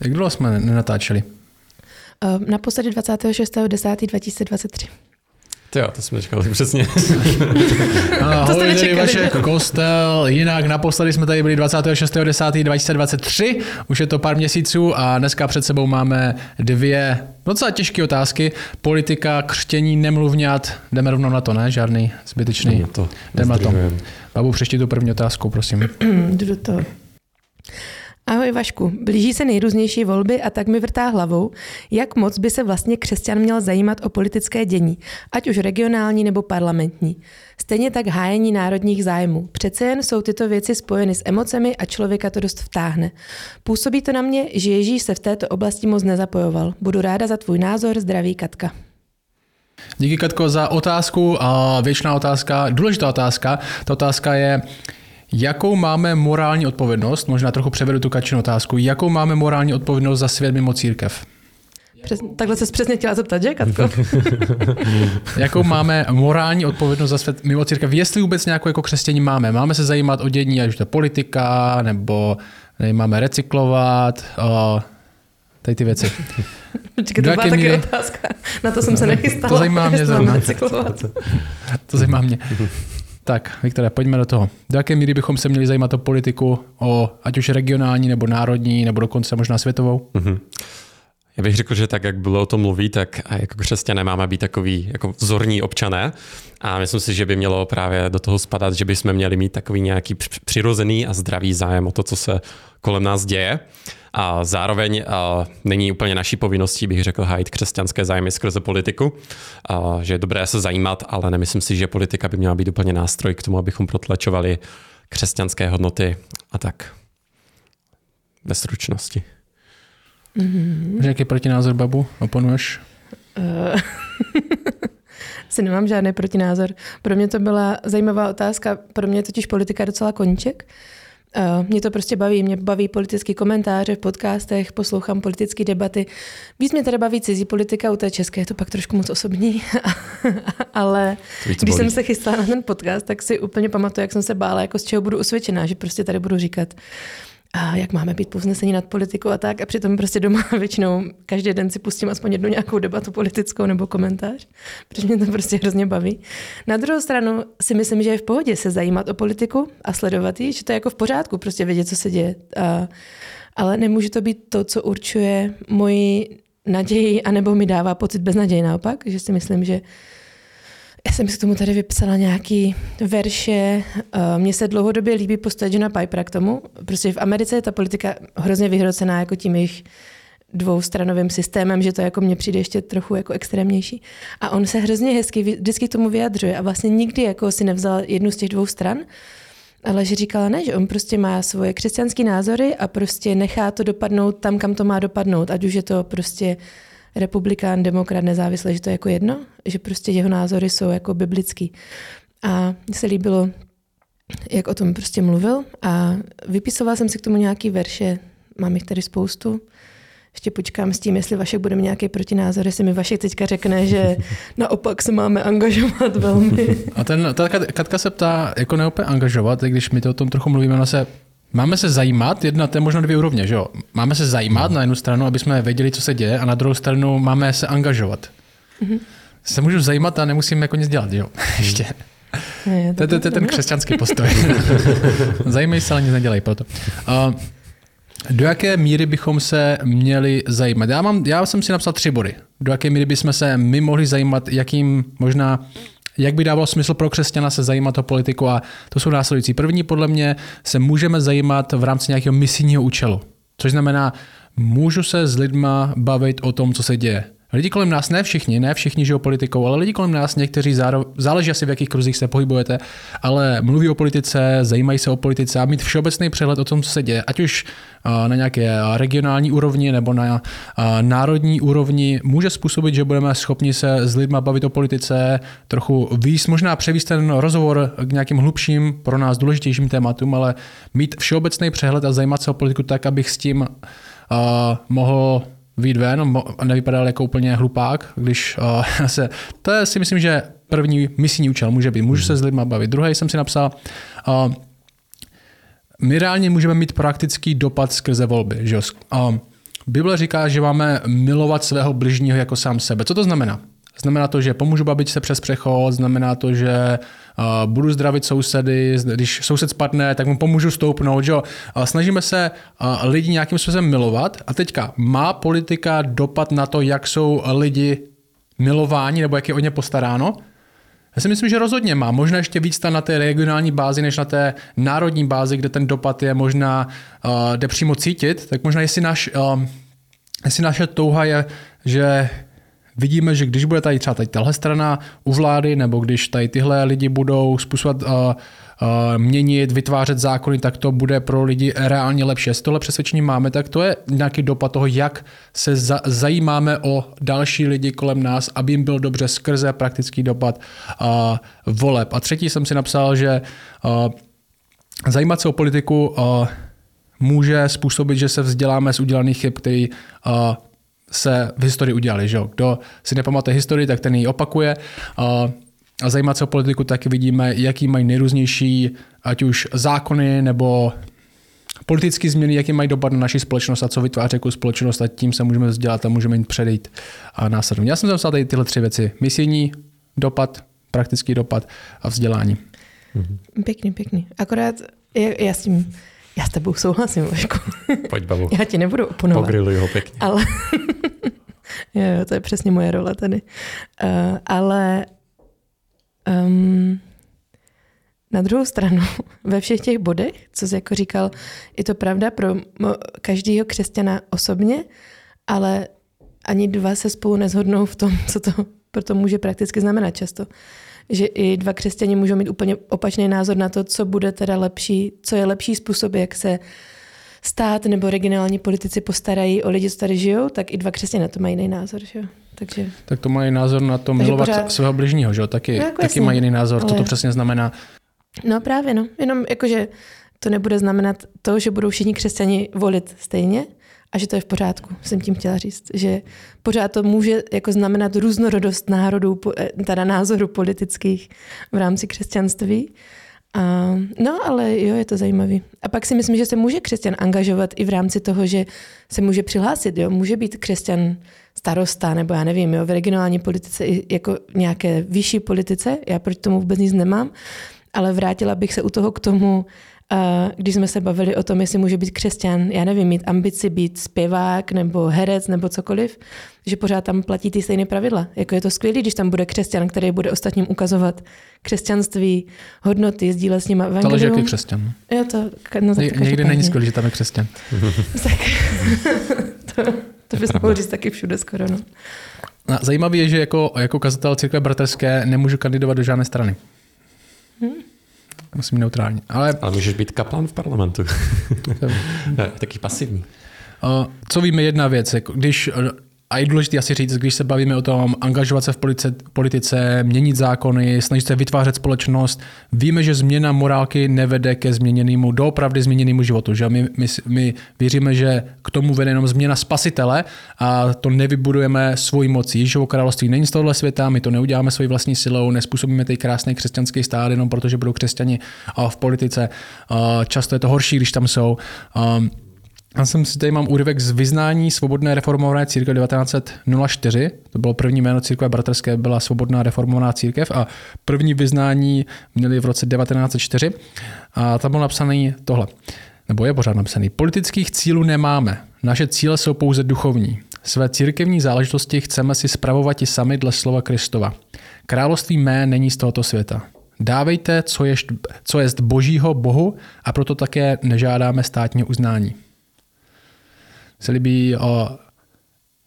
Jak dlouho jsme nenatáčeli? Uh, naposledy 26.10.2023. Jo, to jsme říkali přesně. Ahoj, tady Vašek Kostel. Jinak naposledy jsme tady byli 26.10.2023, už je to pár měsíců a dneska před sebou máme dvě docela těžké otázky. Politika, křtění, nemluvňat. Jdeme rovnou na to, ne? Žádný zbytečný. Jdeme na to. Babu, přečti tu první otázku, prosím. Jdu do toho. Ahoj Vašku, blíží se nejrůznější volby a tak mi vrtá hlavou, jak moc by se vlastně křesťan měl zajímat o politické dění, ať už regionální nebo parlamentní. Stejně tak hájení národních zájmů. Přece jen jsou tyto věci spojeny s emocemi a člověka to dost vtáhne. Působí to na mě, že Ježíš se v této oblasti moc nezapojoval. Budu ráda za tvůj názor, zdraví Katka. Díky Katko za otázku a věčná otázka, důležitá otázka. Ta otázka je, Jakou máme morální odpovědnost, možná trochu převedu tu kačinu otázku, jakou máme morální odpovědnost za svět mimo církev? Přes, takhle se přesně chtěla zeptat, že, Katko? Jakou máme morální odpovědnost za svět mimo církev? Jestli vůbec nějakou jako křesťaní máme? Máme se zajímat o dění, ať už to je politika, nebo máme recyklovat, o, tady ty věci. Počkej, to byla taky míry... otázka. Na to jsem se nechystala. To zajímá mě zrovna. To zajímá mě. Tak, Viktore, pojďme do toho. Do jaké míry bychom se měli zajímat o politiku, o ať už regionální, nebo národní, nebo dokonce možná světovou? Mm-hmm. Já bych řekl, že tak, jak bylo o tom mluví, tak jako křesťané máme být takový jako vzorní občané a myslím si, že by mělo právě do toho spadat, že bychom měli mít takový nějaký přirozený a zdravý zájem o to, co se kolem nás děje. A zároveň a není úplně naší povinností, bych řekl, hájit křesťanské zájmy skrze politiku, a že je dobré se zajímat, ale nemyslím si, že politika by měla být úplně nástroj k tomu, abychom protlačovali křesťanské hodnoty a tak ve stručnosti. Mm-hmm. Jaký protinázor, babu? Oponuješ? Uh, si nemám žádný protinázor. Pro mě to byla zajímavá otázka. Pro mě totiž politika docela koníček. Uh, mě to prostě baví, mě baví politické komentáře v podcastech, poslouchám politické debaty. Víc mě teda baví cizí politika, u té české je to pak trošku moc osobní, ale když jsem se chystala na ten podcast, tak si úplně pamatuju, jak jsem se bála, jako z čeho budu usvědčená, že prostě tady budu říkat a jak máme být povznesení nad politikou a tak. A přitom prostě doma většinou každý den si pustím aspoň jednu nějakou debatu politickou nebo komentář, protože mě to prostě hrozně baví. Na druhou stranu si myslím, že je v pohodě se zajímat o politiku a sledovat ji, že to je jako v pořádku, prostě vědět, co se děje. A, ale nemůže to být to, co určuje moji naději, anebo mi dává pocit beznaději naopak, že si myslím, že já jsem si k tomu tady vypsala nějaký verše. Eh, mně se dlouhodobě líbí postoj Johna Pipera k tomu. Prostě v Americe je ta politika hrozně vyhrocená jako tím jejich dvoustranovým systémem, že to jako mně přijde ještě trochu jako extrémnější. A on se hrozně hezky vždycky k tomu vyjadřuje a vlastně nikdy jako si nevzal jednu z těch dvou stran, ale že říkala ne, že on prostě má svoje křesťanské názory a prostě nechá to dopadnout tam, kam to má dopadnout, ať už je to prostě republikán, demokrat, nezávislý, že to je jako jedno, že prostě jeho názory jsou jako biblický. A mně se líbilo, jak o tom prostě mluvil a vypisoval jsem si k tomu nějaký verše, mám jich tady spoustu. Ještě počkám s tím, jestli Vašek bude mít nějaký protinázor, jestli mi Vašek teďka řekne, že naopak se máme angažovat velmi. A ten, ta Katka se ptá, jako neopět angažovat, když my to o tom trochu mluvíme, ona se Máme se zajímat, jedna, to je možná dvě úrovně, že jo? Máme se zajímat mm. na jednu stranu, aby jsme věděli, co se děje, a na druhou stranu máme se angažovat. Mm-hmm. Se můžu zajímat a nemusím jako nic dělat, jo? Ještě. Je, to, to, to je ten křesťanský postoj. Zajímej se, ale nic nedělej proto. Uh, do jaké míry bychom se měli zajímat? Já, mám, já jsem si napsal tři body. Do jaké míry bychom se my mohli zajímat, jakým možná jak by dávalo smysl pro křesťana se zajímat o politiku a to jsou následující. První podle mě se můžeme zajímat v rámci nějakého misijního účelu, což znamená, můžu se s lidma bavit o tom, co se děje. Lidi kolem nás, ne všichni, ne všichni žijou politikou, ale lidi kolem nás, někteří záro, záleží asi v jakých kruzích se pohybujete, ale mluví o politice, zajímají se o politice a mít všeobecný přehled o tom, co se děje, ať už na nějaké regionální úrovni nebo na národní úrovni, může způsobit, že budeme schopni se s lidma bavit o politice, trochu výst, možná převíst ten rozhovor k nějakým hlubším, pro nás důležitějším tématům, ale mít všeobecný přehled a zajímat se o politiku tak, abych s tím mohl vyjít ven nevypadal jako úplně hlupák, když uh, se, to je si myslím, že první misijní účel může být, můžu se s lidmi bavit. Druhý jsem si napsal, uh, my reálně můžeme mít praktický dopad skrze volby. Že? Uh, Bible říká, že máme milovat svého bližního jako sám sebe. Co to znamená? Znamená to, že pomůžu babičce přes přechod, znamená to, že uh, budu zdravit sousedy, když soused spadne, tak mu pomůžu stoupnout. Že? Uh, snažíme se uh, lidi nějakým způsobem milovat a teďka má politika dopad na to, jak jsou lidi milováni nebo jak je o ně postaráno? Já si myslím, že rozhodně má. Možná ještě víc na té regionální bázi, než na té národní bázi, kde ten dopad je možná uh, jde přímo cítit. Tak možná jestli, naš, uh, jestli naše touha je, že vidíme, že když bude tady třeba tady tahle strana u vlády, nebo když tady tyhle lidi budou způsobovat uh, uh, měnit, vytvářet zákony, tak to bude pro lidi reálně lepší. Jestli tohle přesvědčení máme, tak to je nějaký dopad toho, jak se za, zajímáme o další lidi kolem nás, aby jim byl dobře skrze praktický dopad uh, voleb. A třetí jsem si napsal, že uh, zajímat se o politiku uh, může způsobit, že se vzděláme z udělaných chyb, který uh, se v historii udělali. Že? Kdo si nepamatuje historii, tak ten ji opakuje. A zajímat se o politiku, tak vidíme, jaký mají nejrůznější, ať už zákony nebo politické změny, jaký mají dopad na naši společnost a co vytváří jako společnost a tím se můžeme vzdělat a můžeme jim předejít a následně. Já jsem zapsal tady tyhle tři věci. Misijní dopad, praktický dopad a vzdělání. Pěkný, pěkný. Akorát já, já s tím já s tebou souhlasím, Vašku. Pojď, babu. Já ti nebudu oponovat. Pogriluj ho pěkně. Ale... jo, jo, to je přesně moje role tady. Uh, ale um, na druhou stranu, ve všech těch bodech, co jsi jako říkal, je to pravda pro každého křesťana osobně, ale ani dva se spolu nezhodnou v tom, co to pro to může prakticky znamenat často že i dva křesťani můžou mít úplně opačný názor na to, co bude teda lepší, co je lepší způsob, jak se stát nebo regionální politici postarají o lidi, co tady žijou, tak i dva křesťané na to mají jiný názor. Že? Takže... Tak to mají názor na to milovat pořád... svého bližního, že? Taky, no, jako taky mají jiný názor, ale... to to přesně znamená. No právě, no. Jenom jakože to nebude znamenat to, že budou všichni křesťani volit stejně, a že to je v pořádku, jsem tím chtěla říct. Že pořád to může jako znamenat různorodost národů, eh, teda názorů politických v rámci křesťanství. A, no, ale jo, je to zajímavý. A pak si myslím, že se může křesťan angažovat i v rámci toho, že se může přihlásit. Jo? Může být křesťan starosta, nebo já nevím, jo, v regionální politice i jako nějaké vyšší politice. Já proti tomu vůbec nic nemám. Ale vrátila bych se u toho k tomu, když jsme se bavili o tom, jestli může být křesťan, já nevím, mít ambici být zpěvák nebo herec nebo cokoliv, že pořád tam platí ty stejné pravidla. Jako je to skvělé, když tam bude křesťan, který bude ostatním ukazovat křesťanství, hodnoty, sdílet s nimi evangelium. Ale jaký křesťan. Jo, to, no, Ně, někdy není skvělé, že tam je křesťan. tak, to, to bys mohl říct taky všude skoro. No. Zajímavé je, že jako, jako kazatel církve bratrské nemůžu kandidovat do žádné strany. Hmm musím být neutrální. Ale, ale můžeš být kaplan v parlamentu. Taky pasivní. Co víme, jedna věc, jako když a je důležité asi říct, když se bavíme o tom angažovat se v politice, politice, měnit zákony, snažit se vytvářet společnost, víme, že změna morálky nevede ke změněnému, doopravdy změněnému životu. Že? My, my, my věříme, že k tomu vede jenom změna spasitele a to nevybudujeme svojí mocí. Ježíšovo království není z tohohle světa, my to neuděláme svojí vlastní silou, nespůsobíme tady krásný křesťanský stát jenom protože budou křesťani v politice. Často je to horší, když tam jsou. Já jsem si tady mám úryvek z vyznání Svobodné reformované církve 1904. To bylo první jméno církve bratrské, byla Svobodná reformovaná církev a první vyznání měli v roce 1904. A tam bylo napsané tohle, nebo je pořád napsaný. Politických cílů nemáme, naše cíle jsou pouze duchovní. Své církevní záležitosti chceme si spravovat i sami dle slova Kristova. Království mé není z tohoto světa. Dávejte, co je, co jest božího Bohu a proto také nežádáme státní uznání se líbí o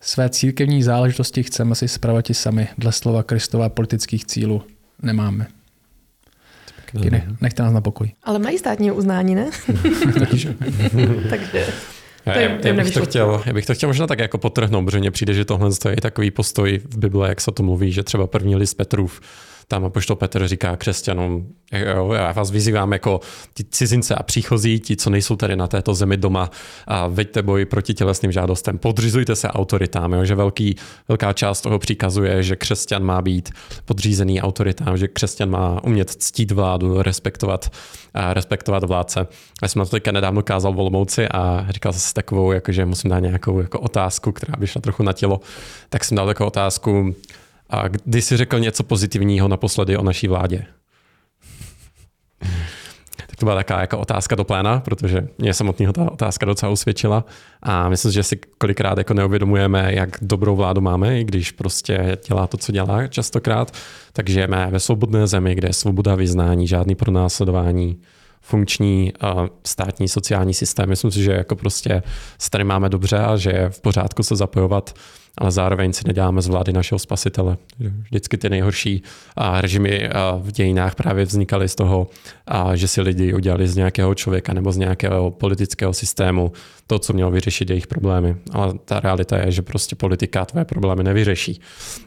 své církevní záležitosti chceme si spravovat sami dle slova Kristova politických cílů nemáme. Ne, nechte nás na pokoj. Ale mají státní uznání, ne? Takže. Já, já, já, bych to chtěl, já bych to chtěl možná tak jako potrhnout, protože mně přijde, že tohle je takový postoj v Bibli, jak se to mluví, že třeba první list Petrův tam poštol Petr říká křesťanům, jo, já vás vyzývám jako ti cizince a příchozí, ti, co nejsou tady na této zemi doma, a veďte boj proti tělesným žádostem, podřizujte se autoritám, jo, že velký, velká část toho příkazuje, že křesťan má být podřízený autoritám, že křesťan má umět ctít vládu, respektovat, a respektovat vládce. Já jsem na to teďka nedávno kázal v Olomouci a říkal jsem si takovou, jako, že musím dát nějakou jako otázku, která by šla trochu na tělo, tak jsem dal takovou otázku, a kdy jsi řekl něco pozitivního naposledy o naší vládě? tak to byla taková jako otázka do pléna, protože mě samotného ta otázka docela usvědčila a myslím, že si kolikrát jako neuvědomujeme, jak dobrou vládu máme, i když prostě dělá to, co dělá častokrát, takže žijeme ve svobodné zemi, kde je svoboda vyznání, žádný pronásledování, funkční uh, státní sociální systém. Myslím si, že jako prostě se tady máme dobře a že je v pořádku se zapojovat ale zároveň si neděláme z vlády našeho spasitele. Vždycky ty nejhorší režimy v dějinách právě vznikaly z toho, že si lidi udělali z nějakého člověka nebo z nějakého politického systému to, co mělo vyřešit jejich problémy. Ale ta realita je, že prostě politika tvé problémy nevyřeší.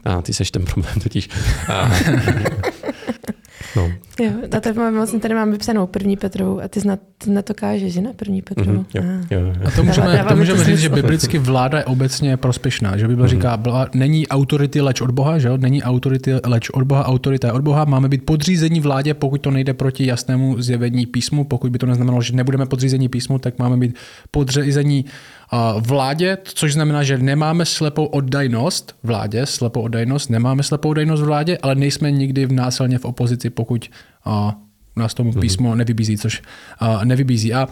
A ty seš ten problém totiž. Jo, a to máme, vlastně tady mám vypsanou první Petrovou a ty na, ty na to kážeš, že na první Petrovou. Mm-hmm, jo, a. Jo, jo. a to můžeme, to můžeme říct, že biblicky vláda je obecně prospěšná, že Bible mm-hmm. říká, byla, není autority leč od Boha, že jo? není autority leč od Boha, autorita je od Boha, máme být podřízení vládě, pokud to nejde proti jasnému zjevení písmu, pokud by to neznamenalo, že nebudeme podřízení písmu, tak máme být podřízení vládě, což znamená, že nemáme slepou oddajnost vládě, slepou oddajnost, nemáme slepou oddajnost vládě, ale nejsme nikdy v násilně v opozici, pokud nás tomu mhm. písmo nevybízí, což nevybízí. A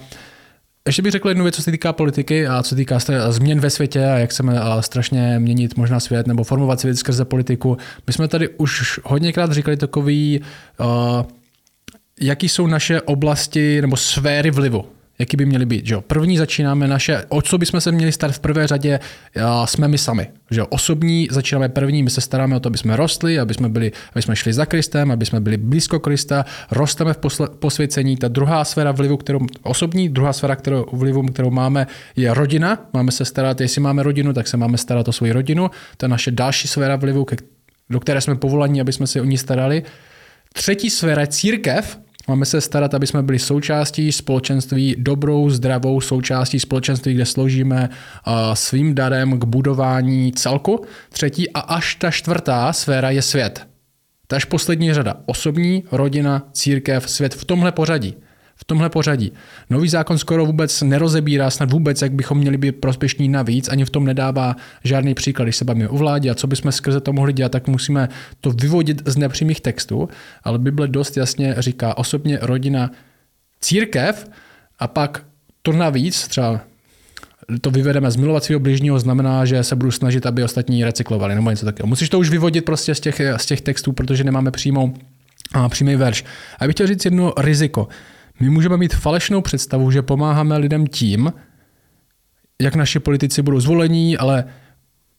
ještě bych řekl jednu věc, co se týká politiky a co se týká změn ve světě a jak chceme strašně měnit možná svět nebo formovat svět skrze politiku. My jsme tady už hodněkrát říkali takový, jaký jsou naše oblasti nebo sféry vlivu jaký by měly být. Že jo? První začínáme naše, o co bychom se měli starat v prvé řadě, jsme my sami. Že jo? Osobní začínáme první, my se staráme o to, aby jsme rostli, aby jsme, byli, aby jsme šli za Kristem, aby jsme byli blízko Krista, rosteme v posle, posvěcení. Ta druhá sféra vlivu, kterou, osobní, druhá sféra kterou, vlivu, kterou máme, je rodina. Máme se starat, jestli máme rodinu, tak se máme starat o svoji rodinu. To je naše další sféra vlivu, do které jsme povolaní, aby jsme se o ní starali. Třetí sféra je církev, Máme se starat, aby jsme byli součástí společenství, dobrou, zdravou součástí společenství, kde sloužíme svým darem k budování celku. Třetí a až ta čtvrtá sféra je svět. To až poslední řada. Osobní, rodina, církev, svět v tomhle pořadí v tomhle pořadí. Nový zákon skoro vůbec nerozebírá snad vůbec, jak bychom měli být prospěšní navíc, ani v tom nedává žádný příklad. Když se bavíme o vládě a co bychom skrze to mohli dělat, tak musíme to vyvodit z nepřímých textů, ale Bible dost jasně říká osobně rodina, církev a pak to navíc, třeba to vyvedeme z milovacího bližního, znamená, že se budu snažit, aby ostatní recyklovali nebo něco takového. Musíš to už vyvodit prostě z těch, z těch textů, protože nemáme přímou, a přímý verš. A bych chtěl říct jedno riziko. My můžeme mít falešnou představu, že pomáháme lidem tím, jak naši politici budou zvolení, ale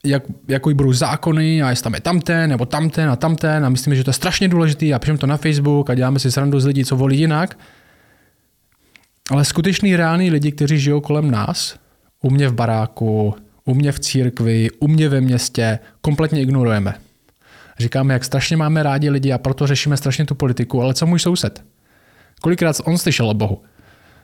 jak, jaký budou zákony a jestli tam je tamten nebo tamten a tamten a myslíme, že to je strašně důležité a píšeme to na Facebook a děláme si srandu z lidí, co volí jinak. Ale skutečný reálný lidi, kteří žijou kolem nás, u mě v baráku, u mě v církvi, u mě ve městě, kompletně ignorujeme. Říkáme, jak strašně máme rádi lidi a proto řešíme strašně tu politiku, ale co můj soused? Kolikrát on slyšel o Bohu?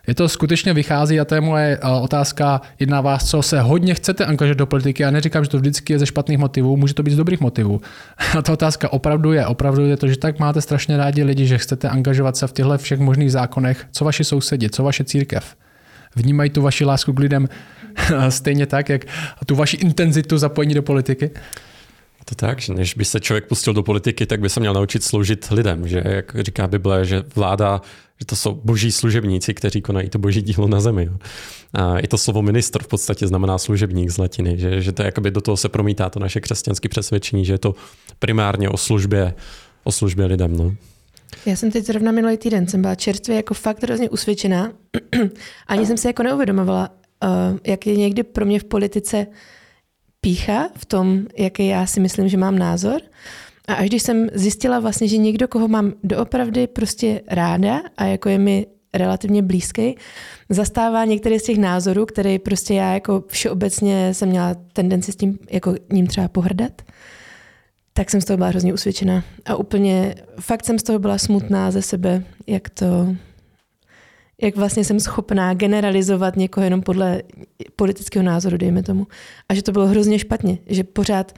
Je to skutečně vychází a to je moje otázka jedna vás, co se hodně chcete angažovat do politiky. Já neříkám, že to vždycky je ze špatných motivů, může to být z dobrých motivů. A ta otázka opravdu je, opravdu je to, že tak máte strašně rádi lidi, že chcete angažovat se v těchto všech možných zákonech. Co vaši sousedi, co vaše církev? Vnímají tu vaši lásku k lidem stejně tak, jak tu vaši intenzitu zapojení do politiky? To tak, že než by se člověk pustil do politiky, tak by se měl naučit sloužit lidem, že jak říká Bible, že vláda, že to jsou boží služebníci, kteří konají to boží dílo na zemi. Jo. A i to slovo ministr v podstatě znamená služebník z latiny, že, že to jakoby do toho se promítá to naše křesťanské přesvědčení, že je to primárně o službě, o službě lidem. No. Já jsem teď zrovna minulý týden jsem byla čerstvě jako fakt hrozně usvědčená. Ani jsem se jako neuvědomovala, uh, jak je někdy pro mě v politice pícha v tom, jaký já si myslím, že mám názor. A až když jsem zjistila vlastně, že někdo, koho mám doopravdy prostě ráda a jako je mi relativně blízký, zastává některé z těch názorů, které prostě já jako všeobecně jsem měla tendenci s tím jako ním třeba pohrdat, tak jsem z toho byla hrozně usvědčená. A úplně, fakt jsem z toho byla smutná ze sebe, jak to, jak vlastně jsem schopná generalizovat někoho jenom podle politického názoru, dejme tomu. A že to bylo hrozně špatně, že pořád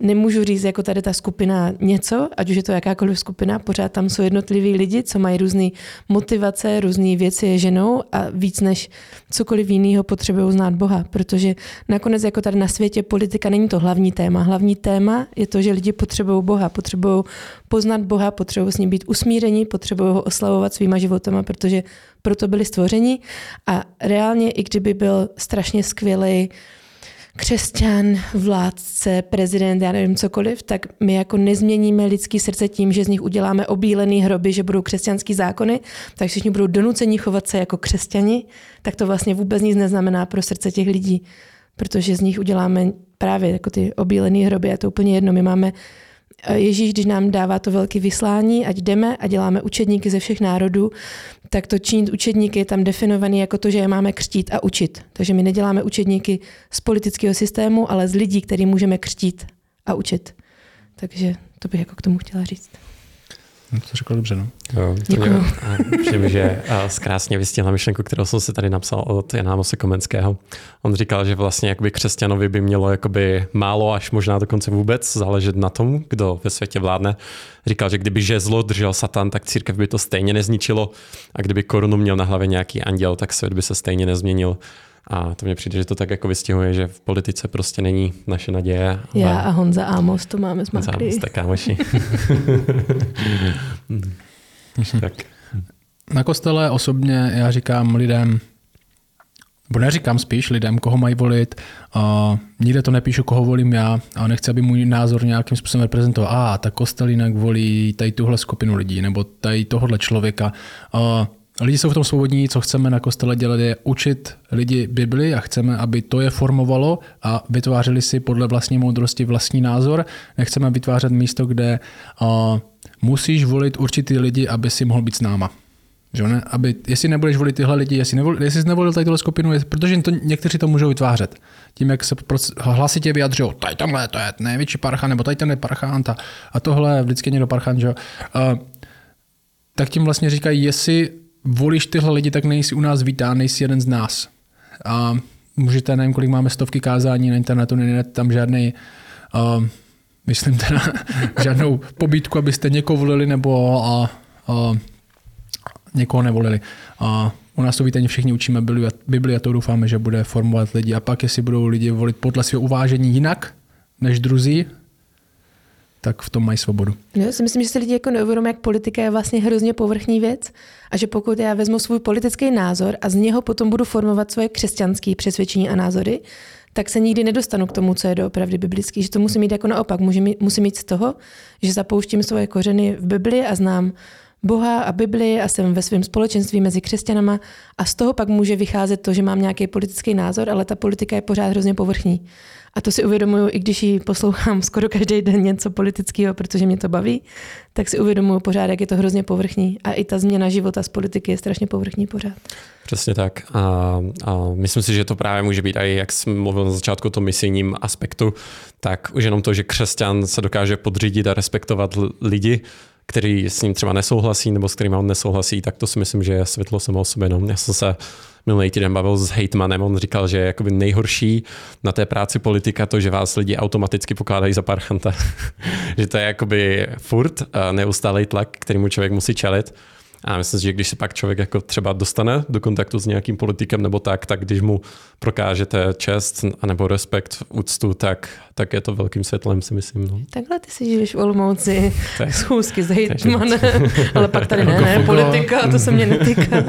nemůžu říct jako tady ta skupina něco, ať už je to jakákoliv skupina, pořád tam jsou jednotliví lidi, co mají různé motivace, různé věci je ženou a víc než cokoliv jiného potřebují znát Boha, protože nakonec jako tady na světě politika není to hlavní téma. Hlavní téma je to, že lidi potřebují Boha, potřebují poznat Boha, potřebují s ním být usmírení, potřebují ho oslavovat svýma životama, protože proto byli stvořeni a reálně, i kdyby byl strašně skvělý křesťan, vládce, prezident, já nevím cokoliv, tak my jako nezměníme lidský srdce tím, že z nich uděláme obílený hroby, že budou křesťanský zákony, tak všichni budou donuceni chovat se jako křesťani, tak to vlastně vůbec nic neznamená pro srdce těch lidí, protože z nich uděláme právě jako ty obílený hroby a to úplně jedno. My máme Ježíš, když nám dává to velké vyslání, ať jdeme a děláme učedníky ze všech národů, tak to činit učedníky je tam definovaný jako to, že je máme křtít a učit. Takže my neděláme učedníky z politického systému, ale z lidí, který můžeme křtít a učit. Takže to bych jako k tomu chtěla říct. No, to řekl dobře, no. Jo, mě, přijím, že zkrásně vystihla myšlenku, kterou jsem si tady napsal od Jana Mose Komenského. On říkal, že vlastně jakoby křesťanovi by mělo jakoby málo až možná dokonce vůbec záležet na tom, kdo ve světě vládne. Říkal, že kdyby žezlo držel Satan, tak církev by to stejně nezničilo a kdyby korunu měl na hlavě nějaký anděl, tak svět by se stejně nezměnil. A to mně přijde, že to tak jako vystihuje, že v politice prostě není naše naděje. Já a Honza Amos to máme zmaklý. Honza Amos, tak kámoši. tak. Na kostele osobně já říkám lidem, nebo neříkám spíš lidem, koho mají volit. Uh, nikde to nepíšu, koho volím já a nechci, aby můj názor nějakým způsobem reprezentoval. A ah, tak kostel jinak volí tady tuhle skupinu lidí nebo tady tohohle člověka. Uh, Lidi jsou v tom svobodní, co chceme na kostele dělat, je učit lidi Bibli a chceme, aby to je formovalo a vytvářeli si podle vlastní moudrosti vlastní názor. Nechceme vytvářet místo, kde uh, musíš volit určitý lidi, aby si mohl být s náma. Že ne? Aby, jestli nebudeš volit tyhle lidi, jestli, nevol, jestli jsi nevolil tady skupinu, je, protože to, někteří to můžou vytvářet. Tím, jak se hlasitě vyjadřují, tady tamhle, to je největší parchan, nebo tady ten je parchant a, a tohle vždycky někdo parchan, že? Uh, tak tím vlastně říkají, jestli volíš tyhle lidi, tak nejsi u nás vítá, nejsi jeden z nás. A můžete, nevím, kolik máme stovky kázání na internetu, není tam žádný, uh, myslím teda, žádnou pobítku, abyste někoho volili nebo uh, uh, někoho nevolili. Uh, u nás to víte, všichni učíme Bibli a to doufáme, že bude formovat lidi. A pak, jestli budou lidi volit podle svého uvážení jinak než druzí, tak v tom mají svobodu. Já si myslím, že si lidi jako neuvědomují, jak politika je vlastně hrozně povrchní věc a že pokud já vezmu svůj politický názor a z něho potom budu formovat svoje křesťanské přesvědčení a názory, tak se nikdy nedostanu k tomu, co je doopravdy biblický. Že to musím mít jako naopak. Musím musím mít z toho, že zapouštím svoje kořeny v Bibli a znám Boha a Bibli a jsem ve svém společenství mezi křesťanama a z toho pak může vycházet to, že mám nějaký politický názor, ale ta politika je pořád hrozně povrchní. A to si uvědomuju, i když ji poslouchám skoro každý den něco politického, protože mě to baví, tak si uvědomuju pořád, jak je to hrozně povrchní. A i ta změna života z politiky je strašně povrchní pořád. Přesně tak. A, a myslím si, že to právě může být i, jak jsem mluvil na začátku o tom misijním aspektu, tak už jenom to, že křesťan se dokáže podřídit a respektovat lidi, který s ním třeba nesouhlasí nebo s kterými on nesouhlasí, tak to si myslím, že je světlo samo o sobě. No. Já jsem se minulý týden bavil s hejtmanem, on říkal, že je jakoby nejhorší na té práci politika to, že vás lidi automaticky pokládají za parchanta. že to je jakoby furt neustálý tlak, kterýmu člověk musí čelit. A myslím si, že když se pak člověk jako třeba dostane do kontaktu s nějakým politikem nebo tak, tak když mu prokážete čest nebo respekt, úctu, tak, tak je to velkým světlem, si myslím. No. Takhle ty si žiješ v Olomouci, schůzky s hejtmanem, ale pak tady ne, ne, politika, to se mě netýká.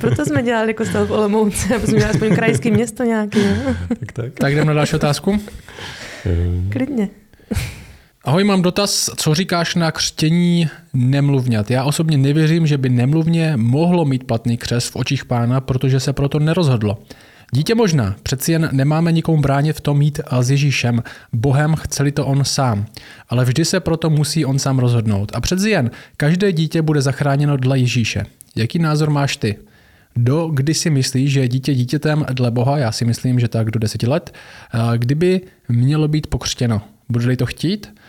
Proto jsme dělali kostel v Olomouci, aby jsme měli aspoň krajské město nějaké. tak, tak. tak jdeme na další otázku. Klidně. Ahoj, mám dotaz, co říkáš na křtění nemluvňat? Já osobně nevěřím, že by nemluvně mohlo mít platný křes v očích pána, protože se proto nerozhodlo. Dítě možná, přeci jen nemáme nikomu bránit v tom mít s Ježíšem, Bohem chceli to on sám, ale vždy se proto musí on sám rozhodnout. A přeci jen každé dítě bude zachráněno dle Ježíše. Jaký názor máš ty? Do kdy si myslíš, že je dítě dítětem dle Boha, já si myslím, že tak do deseti let, kdyby mělo být pokřtěno. bude to chtít?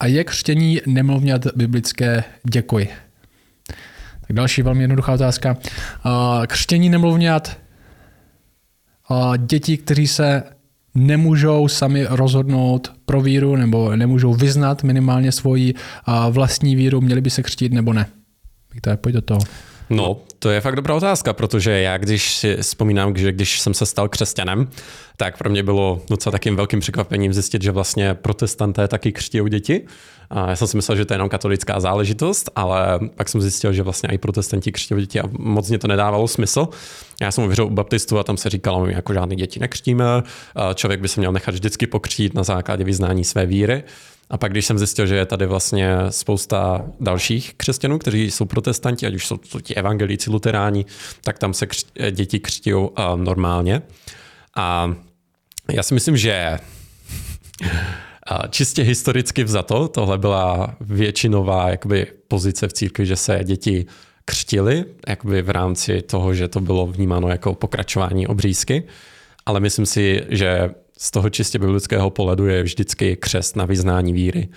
A je křtění nemluvňat biblické? Děkuji. Tak další velmi jednoduchá otázka. Křtění nemluvňat děti, kteří se nemůžou sami rozhodnout pro víru nebo nemůžou vyznat minimálně svoji vlastní víru, měli by se křtít nebo ne? Víte, pojď do toho. No, to je fakt dobrá otázka, protože já když si vzpomínám, že když jsem se stal křesťanem, tak pro mě bylo docela takým velkým překvapením zjistit, že vlastně protestanté taky křtí děti. A já jsem si myslel, že to je jenom katolická záležitost, ale pak jsem zjistil, že vlastně i protestanti křtí děti a moc mě to nedávalo smysl. Já jsem uvěřil u baptistů a tam se říkalo, my jako žádný děti nekřtíme, člověk by se měl nechat vždycky pokřtít na základě vyznání své víry. A pak, když jsem zjistil, že je tady vlastně spousta dalších křesťanů, kteří jsou protestanti, ať už jsou to ti evangelíci, luteráni, tak tam se kř- děti křtí uh, normálně. A já si myslím, že čistě historicky vzato, tohle byla většinová jakoby, pozice v církvi, že se děti křtili, jakoby v rámci toho, že to bylo vnímáno jako pokračování obřízky. Ale myslím si, že z toho čistě biblického pohledu je vždycky křest na vyznání víry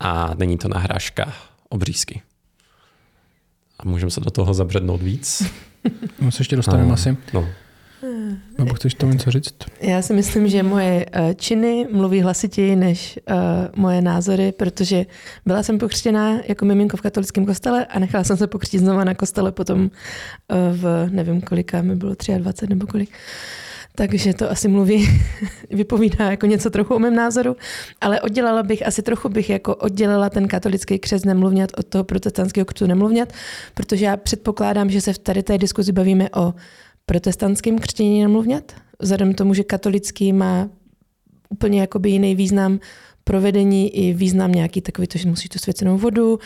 a není to nahrážka obřízky. A můžeme se do toho zabřednout víc? No se ještě dostaneme no, asi. No. Nebo chceš tomu něco říct? Já si myslím, že moje uh, činy mluví hlasitěji než uh, moje názory, protože byla jsem pokřtěná jako miminko v katolickém kostele a nechala jsem se pokřtít znova na kostele potom uh, v nevím kolika mi bylo 23 nebo kolik. Uh, takže to asi mluví, vypovídá jako něco trochu o mém názoru, ale oddělala bych, asi trochu bych jako oddělila ten katolický křes nemluvňat od toho protestantského křtu nemluvňat, protože já předpokládám, že se v tady té diskuzi bavíme o protestantském křtění nemluvňat, vzhledem tomu, že katolický má úplně jakoby jiný význam provedení i význam nějaký takový, to, že musíš tu svěcenou vodu,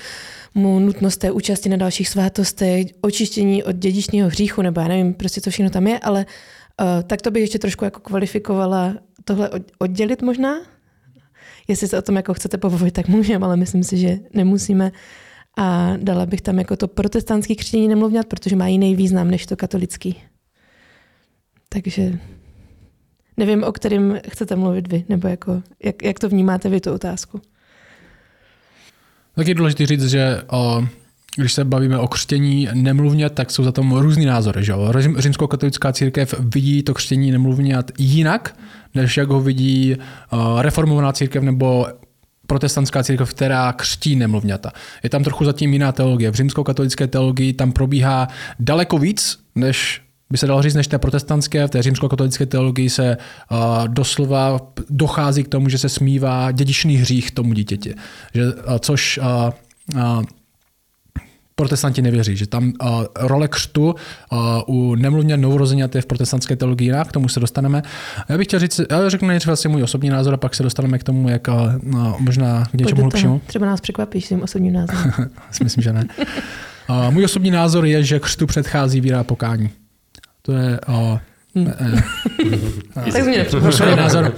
mu nutnost té účasti na dalších svátostech, očištění od dědičního hříchu, nebo já nevím, prostě co všechno tam je, ale Uh, tak to bych ještě trošku jako kvalifikovala tohle oddělit možná. Jestli se o tom jako chcete povolit, tak můžeme, ale myslím si, že nemusíme. A dala bych tam jako to protestantský křtění nemluvňat, protože má jiný význam než to katolický. Takže nevím, o kterým chcete mluvit vy, nebo jako, jak, jak to vnímáte vy tu otázku. Tak je důležité říct, že o, když se bavíme o křtění nemluvně, tak jsou za tom různý názory. Že? Římskokatolická církev vidí to křtění nemluvňat jinak, než jak ho vidí uh, reformovaná církev nebo protestantská církev, která křtí nemluvňata. Je tam trochu zatím jiná teologie. V římskokatolické teologii tam probíhá daleko víc, než by se dalo říct, než té protestantské, v té římskokatolické teologii se uh, doslova dochází k tomu, že se smívá dědičný hřích tomu dítěti. Že, uh, což uh, uh, protestanti nevěří, že tam uh, role křtu uh, u nemluvně novorozeněte v protestantské teologii jinak, k tomu se dostaneme. Já bych chtěl říct, já řeknu nejdřív asi můj osobní názor a pak se dostaneme k tomu, jak uh, možná k něčemu hlubšímu. Třeba nás překvapíš svým osobním názorem. Myslím, že ne. Uh, můj osobní názor je, že křtu předchází víra a pokání. To je uh, Hmm. tak mě názor.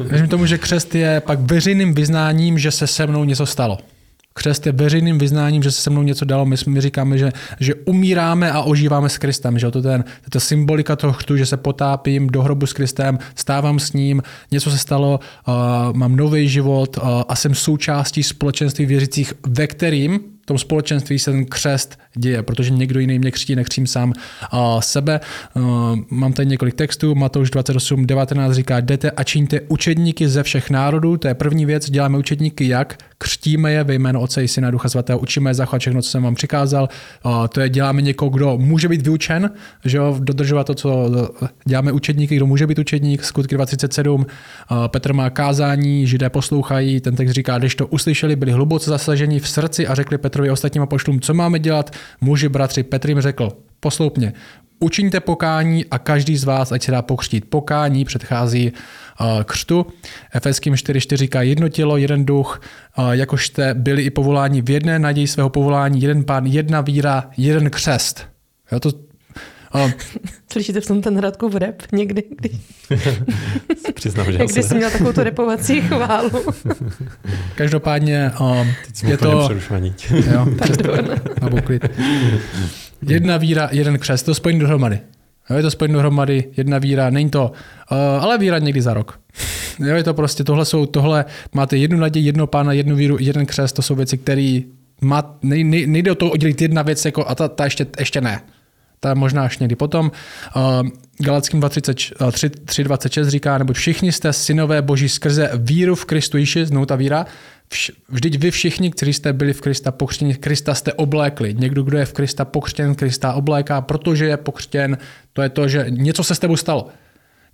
Věřím tomu, že křest je pak veřejným vyznáním, že se se mnou něco stalo. Křest je veřejným vyznáním, že se se mnou něco dalo. My, my říkáme, že, že umíráme a ožíváme s Kristem. Že to je ta symbolika toho chtu, že se potápím do hrobu s Kristem, stávám s ním, něco se stalo, uh, mám nový život uh, a jsem součástí společenství věřících, ve kterým tom společenství se ten křest děje, protože někdo jiný mě křtí, nekřím sám uh, sebe. Uh, mám tady několik textů, Matouš 28, 19 říká, jdete a čiňte učedníky ze všech národů, to je první věc, děláme učedníky jak? Křtíme je ve jméno Otce i Syna Ducha Svatého, učíme je zachovat všechno, co jsem vám přikázal. To je děláme někoho, kdo může být vyučen, že jo, dodržovat to, co děláme učedníky, kdo může být učedník, skutky 237, uh, Petr má kázání, židé poslouchají, ten text říká, když to uslyšeli, byli hluboce zasaženi v srdci a řekli Petrovi ostatním poštům, co máme dělat, muži, bratři, Petr jim řekl, posloupně, učiňte pokání a každý z vás, ať se dá pokřtít. Pokání předchází uh, křtu. Efeským 4.4 říká jedno tělo, jeden duch, uh, jakož jste byli i povoláni v jedné naději svého povolání, jeden pán, jedna víra, jeden křest. Jo, to a... Slyšíte v tom ten Hradkův rap někdy? Kdy... Přiznám, že Jak jsi měl takovou tu repovací chválu. Každopádně um, je to... jo, Jedna víra, jeden křest, to spojení dohromady. Jo, je to spojení dohromady, jedna víra, není to, uh, ale víra někdy za rok. Jo, je to prostě, tohle jsou, tohle, máte jednu naději, jedno pána, jednu víru, jeden křest, to jsou věci, které má, nej, nej, nejde o to oddělit jedna věc jako, a ta, ta ještě, ještě ne. Ta možná až někdy potom. Uh, Galackým 3.26 říká, nebo všichni jste synové boží skrze víru v Kristu Ježíši, znovu ta víra, Vš, vždyť vy všichni, kteří jste byli v Krista pokřtěni, Krista jste oblékli. Někdo, kdo je v Krista pokřtěn, Krista obléká, protože je pokřtěn, to je to, že něco se s tebou stalo.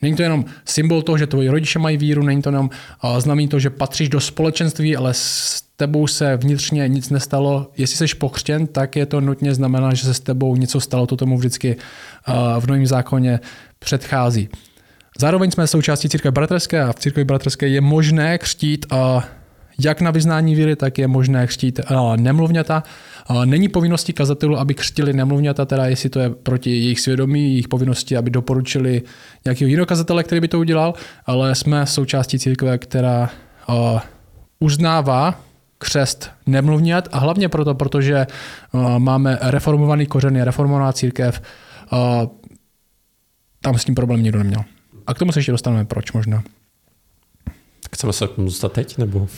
Není to jenom symbol toho, že tvoji rodiče mají víru, není to jenom znamení to, že patříš do společenství, ale s tebou se vnitřně nic nestalo. Jestli jsi pokřtěn, tak je to nutně znamená, že se s tebou něco stalo. To tomu vždycky v novém zákoně předchází. Zároveň jsme součástí církve bratrské a v církvi bratrské je možné křtít jak na vyznání víry, tak je možné křtít nemluvňata. Není povinností kazatelů, aby křtili nemluvňata, teda jestli to je proti jejich svědomí, jejich povinnosti, aby doporučili nějakého jiného kazatele, který by to udělal, ale jsme součástí církve, která uznává křest nemluvňat a hlavně proto, protože máme reformovaný kořen, je reformovaná církev, tam s tím problém nikdo neměl. A k tomu se ještě dostaneme, proč možná. Chceme se k tomu dostat teď, nebo?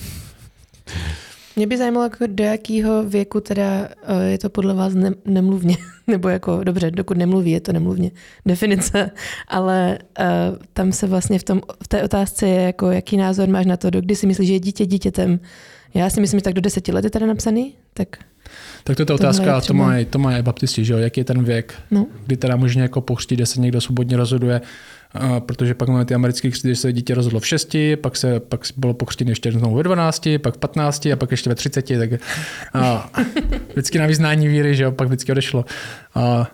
Mě by zajímalo, jako do jakého věku teda eh, je to podle vás ne, nemluvně, nebo jako, dobře, dokud nemluví, je to nemluvně definice, ale uh, tam se vlastně v, tom, v té otázce je, jako, jaký názor máš na to, do kdy si myslíš, že je dítě dítětem. Já si myslím, že tak do deseti let je teda napsaný, tak tak to je ta otázka, to mají to maj baptisti, že jo? jaký je ten věk, no. kdy teda možná jako pochřtít, kde se někdo svobodně rozhoduje, a protože pak máme ty americké křty, že se dítě rozhodlo v 6, pak, se, pak bylo pokřtěné ještě znovu ve 12, pak v 15 a pak ještě ve 30, tak a, vždycky na vyznání víry, že jo, pak vždycky odešlo. A,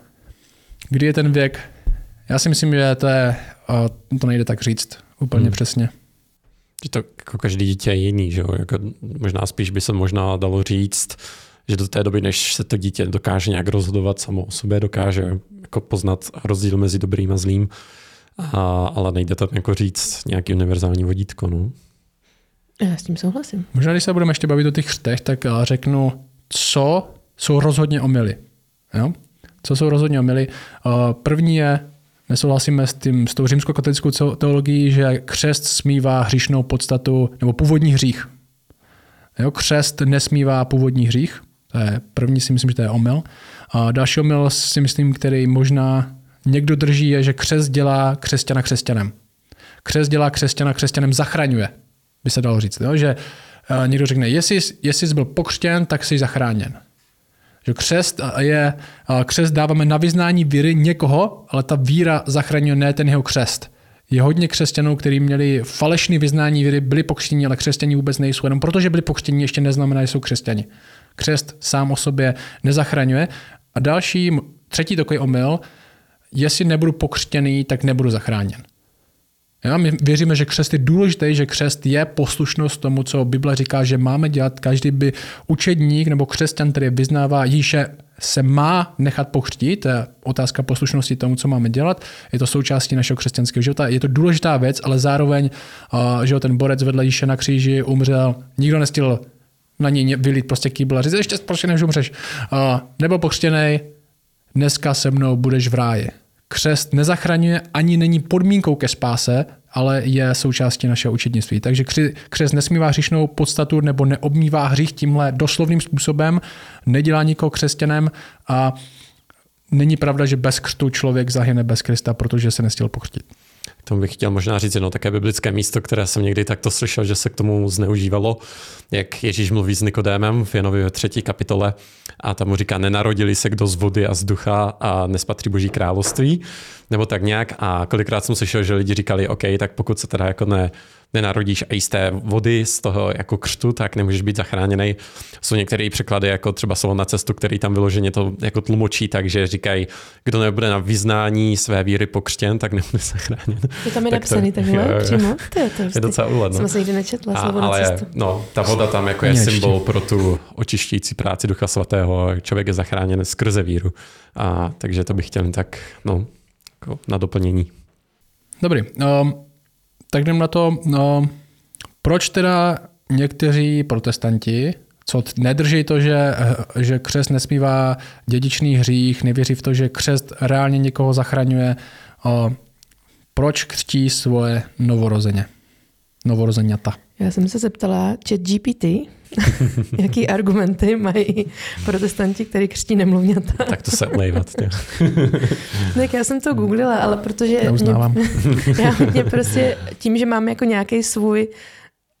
kdy je ten věk? Já si myslím, že to je, a to nejde tak říct úplně hmm. přesně. Že to jako každý dítě je jiný, že jo? Jako možná spíš by se možná dalo říct, že do té doby, než se to dítě dokáže nějak rozhodovat samo o sobě, dokáže jako poznat rozdíl mezi dobrým a zlým, a, ale nejde to jako říct nějaký univerzální vodítko. No. Já s tím souhlasím. Možná, když se budeme ještě bavit o těch chřtech, tak řeknu, co jsou rozhodně omily. Jo? Co jsou rozhodně omily? První je, nesouhlasíme s, tím, s tou římskokatolickou teologií, že křest smívá hříšnou podstatu nebo původní hřích. Jo? Křest nesmívá původní hřích. To je první si myslím, že to je omyl. A další omyl si myslím, který možná někdo drží, je, že křest dělá křesťana křesťanem. Křest dělá křesťana křesťanem zachraňuje, by se dalo říct. Jo? Že uh, někdo řekne, jestli, jestli jsi byl pokřtěn, tak jsi zachráněn. Že křest je, uh, křest dáváme na vyznání víry někoho, ale ta víra zachraňuje ne ten jeho křest. Je hodně křesťanů, kteří měli falešné vyznání víry, byli pokřtěni, ale křesťani vůbec nejsou. Jenom protože byli pokřtěni, ještě neznamená, že jsou křesťani. Křest sám o sobě nezachraňuje. A další, třetí takový omyl, jestli nebudu pokřtěný, tak nebudu zachráněn. Já, my věříme, že křest je důležitý, že křest je poslušnost tomu, co Bible říká, že máme dělat. Každý by učedník nebo křesťan, který vyznává Jíše, se má nechat pokřtít. To je otázka poslušnosti tomu, co máme dělat. Je to součástí našeho křesťanského života. Je to důležitá věc, ale zároveň, že ten borec vedle Jíše na kříži umřel, nikdo nestil na něj vylít prostě kýbl a říct, ještě proč než umřeš. Nebo pokřtěný, dneska se mnou budeš v ráji. Křest nezachraňuje ani není podmínkou ke spáse, ale je součástí našeho učednictví. Takže křest nesmívá hříšnou podstatu nebo neobmývá hřích tímhle doslovným způsobem, nedělá nikoho křesťanem a není pravda, že bez křtu člověk zahyne bez Krista, protože se nestěl pokřtit. Tomu bych chtěl možná říct jedno také biblické místo, které jsem někdy takto slyšel, že se k tomu zneužívalo, jak Ježíš mluví s Nikodémem v Janovi třetí kapitole a tam mu říká, nenarodili se kdo z vody a z ducha a nespatří boží království, nebo tak nějak. A kolikrát jsem slyšel, že lidi říkali, OK, tak pokud se teda jako ne, nenarodíš a z té vody, z toho jako křtu, tak nemůžeš být zachráněný. Jsou některé překlady, jako třeba slovo na cestu, který tam vyloženě to jako tlumočí, takže říkají, kdo nebude na vyznání své víry pokřtěn, tak nebude zachráněn. To tam je tak napsaný to, takhle jo, jo. přímo? To je, to je docela úledno. Jsem se nikdy nečetla, slovo ale, na cestu. No, ta voda tam jako je Mě symbol pro tu očišťující práci Ducha Svatého. Člověk je zachráněn skrze víru. A, takže to bych chtěl tak no, jako na doplnění. Dobrý. Um, tak jdem na to, no, proč teda někteří protestanti, co nedrží to, že, že křest nesmívá dědičný hřích, nevěří v to, že křest reálně někoho zachraňuje, o, proč křtí svoje novorozeně? novorozeňata. Já jsem se zeptala chat GPT, jaký argumenty mají protestanti, který křtí nemluvňata. Tak to se lejvat. tak já jsem to googlila, ale protože Neuznávám. mě, já mě prostě tím, že mám jako nějaký svůj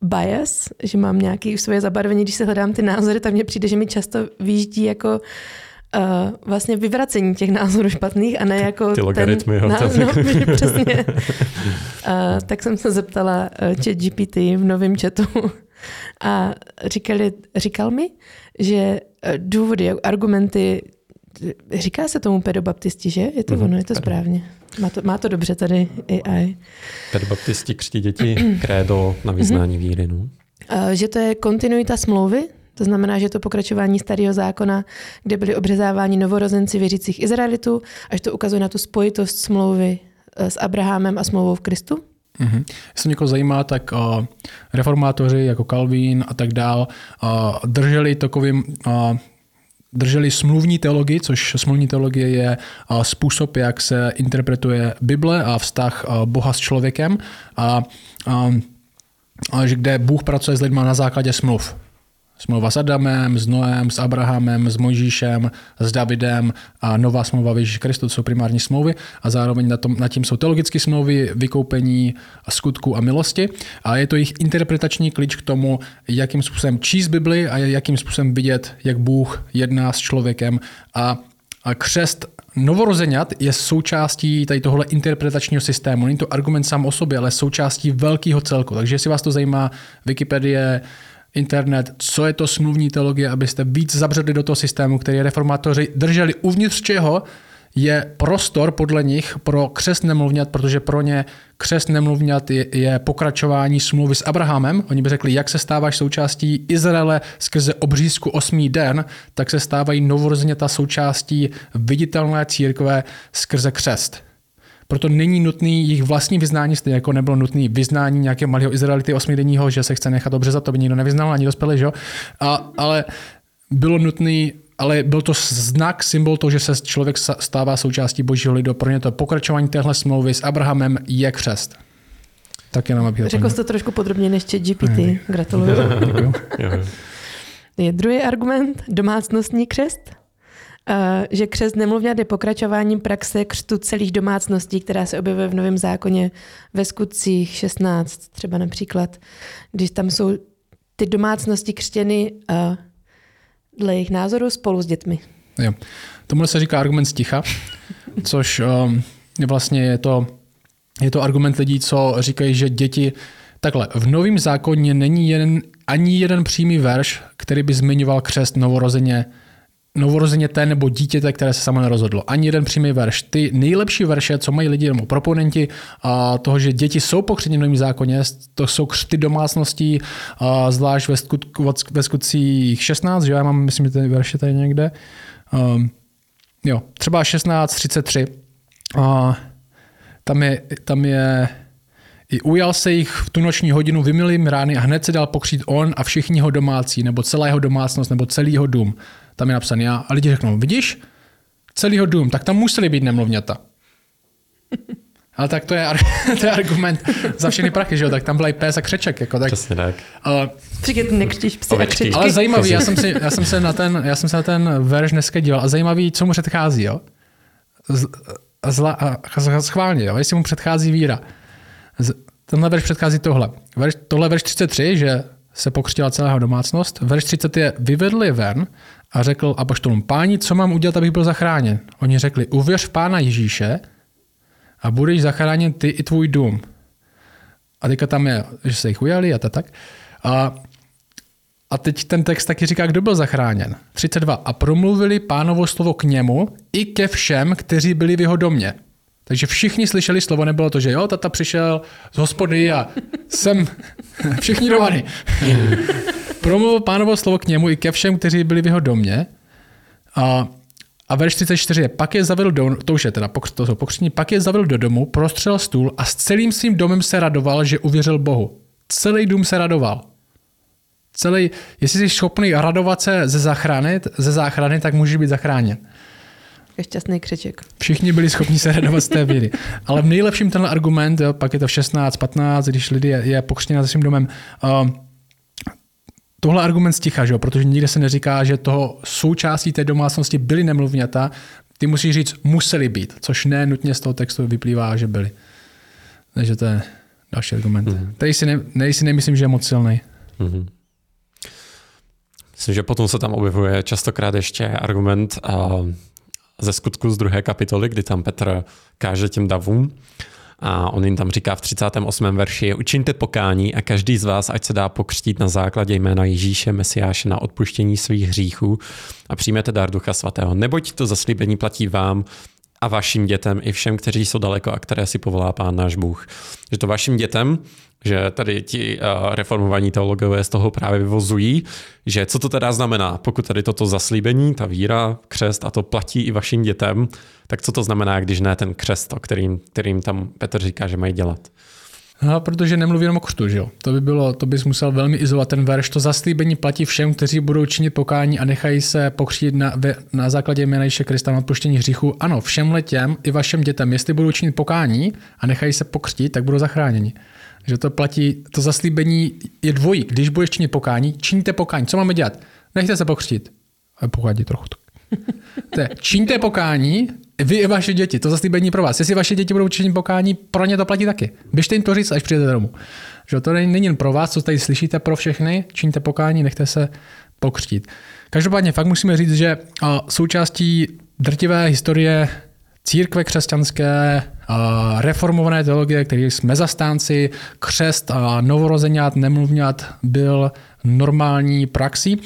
bias, že mám nějaké svoje zabarvení, když se hledám ty názory, tak mně přijde, že mi často výjíždí jako uh, vlastně vyvracení těch názorů špatných a ne jako Ty logaritmy, ten, jo, to- no, přesně. uh, tak jsem se zeptala uh, chat GPT v novém chatu a říkali, říkal mi, že uh, důvody, argumenty, říká se tomu pedobaptisti, že? Je to Mhm, ono, je to správně. Má to, má to dobře tady AI. Pedbaptisti křtí děti krédo na vyznání víry. No. Uh, že to je kontinuita smlouvy, to znamená, že je to pokračování starého zákona, kde byli obřezáváni novorozenci věřících Izraelitů, až to ukazuje na tu spojitost smlouvy eh, s Abrahamem a smlouvou v Kristu. Mhm. Jestli někoho zajímá, tak uh, reformátoři jako Calvin a tak dál uh, drželi takovým uh, drželi smluvní teologii, což smluvní teologie je způsob, jak se interpretuje Bible a vztah Boha s člověkem, a, um, a že kde Bůh pracuje s lidmi na základě smluv. Smlouva s Adamem, s Noem, s Abrahamem, s Mojžíšem, s Davidem a nová smlouva v Ježíši Kristu, to jsou primární smlouvy a zároveň na, tom, na tím jsou teologické smlouvy, vykoupení skutku a milosti a je to jejich interpretační klíč k tomu, jakým způsobem číst Bibli a jakým způsobem vidět, jak Bůh jedná s člověkem a, a křest novorozenat je součástí tady tohle interpretačního systému. Není to argument sám o sobě, ale součástí velkého celku. Takže jestli vás to zajímá, Wikipedie, internet, co je to smluvní teologie, abyste víc zabředli do toho systému, který reformátoři drželi uvnitř čeho je prostor podle nich pro křest nemluvňat, protože pro ně křest nemluvňat je, pokračování smlouvy s Abrahamem. Oni by řekli, jak se stáváš součástí Izraele skrze obřízku osmý den, tak se stávají novorozeněta součástí viditelné církve skrze křest. Proto není nutný jejich vlastní vyznání, stejně jako nebylo nutný vyznání nějakého malého Izraelity osmidenního, že se chce nechat obřezat, to by nikdo nevyznal, ani dospělý, že jo? A, ale bylo nutný, ale byl to znak, symbol toho, že se člověk stává součástí božího lidu. Pro ně to pokračování téhle smlouvy s Abrahamem je křest. Tak jenom abych Řekl jsi to trošku podrobně než chat GPT. Gratuluju. Jo, jo. Je druhý argument, domácnostní křest. Uh, že křest nemluvňat je pokračováním praxe křtu celých domácností, která se objevuje v Novém zákoně ve skutcích 16 třeba například, když tam jsou ty domácnosti křtěny uh, dle jejich názoru spolu s dětmi. Jo. Tomuhle se říká argument sticha, což um, je vlastně je to, je to argument lidí, co říkají, že děti Takhle, v novém zákoně není jeden, ani jeden přímý verš, který by zmiňoval křest novorozeně novorozeně té nebo dítěte, které se samo nerozhodlo. Ani jeden přímý verš. Ty nejlepší verše, co mají lidi nebo proponenti a toho, že děti jsou pokřtěny v novém zákoně, to jsou křty domácností, a zvlášť ve, skutku, ve skutcích 16, že já mám, myslím, že ty verše tady někde. Um, jo, třeba 16.33. A tam je, tam je i ujal se jich v tu noční hodinu, vymyl jim rány a hned se dal pokřít on a všichni jeho domácí, nebo celá jeho domácnost, nebo celý jeho dům. Tam je napsaný já. A lidi řeknou, vidíš, celýho dům, tak tam museli být nemluvňata. Ale tak to je, to je argument za všechny prachy, že jo? Tak tam byla i pes a křeček. Jako, tak, Přesně tak. uh, Říkej, ty nekřtíš psy a křečky. ale zajímavý, já jsem, si, já, jsem se na ten, já jsem se na ten verš dneska díval a zajímavý, co mu předchází, jo? Z, zla, a, schválně, jo? Jestli mu předchází víra. Z, tenhle verš předchází tohle. Verš, tohle verš 33, že se pokřtila celá domácnost. Verš 30 je vyvedl je ven a řekl apoštolům, páni, co mám udělat, abych byl zachráněn? Oni řekli, uvěř v pána Ježíše a budeš zachráněn ty i tvůj dům. A teďka tam je, že se jich ujali a tak. A, a teď ten text taky říká, kdo byl zachráněn. 32. A promluvili pánovo slovo k němu i ke všem, kteří byli v jeho domě. Takže všichni slyšeli slovo, nebylo to, že jo, tata přišel z hospody a jsem všichni dovany. Promluvil pánovo slovo k němu i ke všem, kteří byli v jeho domě. A, a verš 34 je, pak je zavedl do, to už je teda, to jsou pokřtění, pak je zavedl do domu, prostřel stůl a s celým svým domem se radoval, že uvěřil Bohu. Celý dům se radoval. Celý, jestli jsi schopný radovat se ze záchrany, ze záchrany, tak můžeš být zachráněn. šťastný křeček. Všichni byli schopni se radovat z té víry. Ale v nejlepším tenhle argument, jo, pak je to v 16, 15, když lidi je, je pokřtěna za svým domem, uh, tohle argument sticha, že jo? protože nikde se neříká, že toho součástí té domácnosti byly nemluvňata, ty musíš říct, museli být, což ne nutně z toho textu vyplývá, že byli. Takže to je další argument. Mm-hmm. Tady si, ne, tady si nemyslím, že je moc silný. Mm-hmm. Myslím, že potom se tam objevuje častokrát ještě argument uh, ze skutku z druhé kapitoly, kdy tam Petr káže těm davům a on jim tam říká v 38. verši, učiňte pokání a každý z vás, ať se dá pokřtít na základě jména Ježíše Mesiáše na odpuštění svých hříchů a přijmete dar Ducha Svatého. Neboť to zaslíbení platí vám a vašim dětem i všem, kteří jsou daleko a které si povolá Pán náš Bůh. Že to vašim dětem že tady ti uh, reformovaní teologové z toho právě vyvozují, že co to teda znamená, pokud tady toto zaslíbení, ta víra, křest a to platí i vašim dětem, tak co to znamená, když ne ten křest, o kterým, kterým tam Petr říká, že mají dělat? No, protože nemluví jenom o křtu, že jo? To by bylo, to bys musel velmi izolovat ten verš. To zaslíbení platí všem, kteří budou činit pokání a nechají se pokřtít na, na základě jména Ježíše Krista na odpuštění hříchu. Ano, všem letěm i vašem dětem, jestli budou činit pokání a nechají se pokřtít, tak budou zachráněni. Že to platí, to zaslíbení je dvojí. Když budeš činit pokání, činíte pokání. Co máme dělat? Nechte se pokřtít. Ale pochádí trochu. To je, čiňte pokání, vy i vaše děti. To zaslíbení pro vás. Jestli vaše děti budou činit pokání, pro ně to platí taky. Běžte jim to říct, až přijdete domů. Že to není, není jen pro vás, co tady slyšíte, pro všechny. Čiňte pokání, nechte se pokřtít. Každopádně fakt musíme říct, že součástí drtivé historie církve křesťanské, reformované teologie, který jsme zastánci, křest a novorozenňat, nemluvňat byl normální praxí.